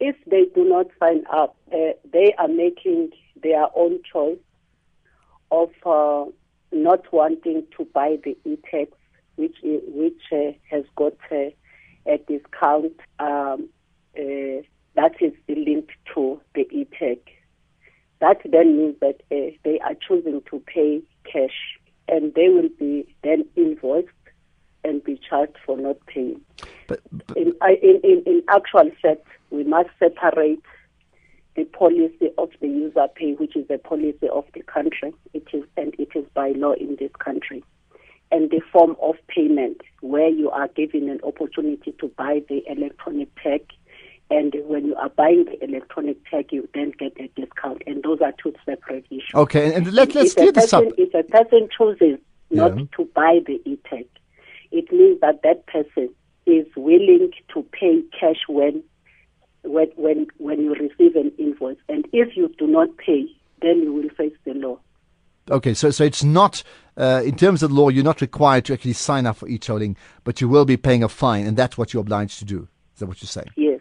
if they do not sign up, uh, they are making their own choice of uh, not wanting to buy the e-tags, which which uh, has got uh, a discount um, uh, that is linked to the e-tags. That then means that uh, they are choosing to pay cash, and they will be then invoiced and be charged for not paying. But, but in, in, in, in actual fact, we must separate the policy of the user pay, which is the policy of the country. It is and it is by law in this country, and the form of payment where you are given an opportunity to buy the electronic tag, and when you are buying the electronic tag, you then get a discount, and those are two separate issues. Okay, and let, let's clear this up. If a person chooses not yeah. to buy the e-tag, it means that that person willing to pay cash when when when when you receive an invoice, and if you do not pay, then you will face the law. Okay, so so it's not uh, in terms of law, you're not required to actually sign up for e-tolling, but you will be paying a fine, and that's what you're obliged to do. Is that what you're saying? Yes.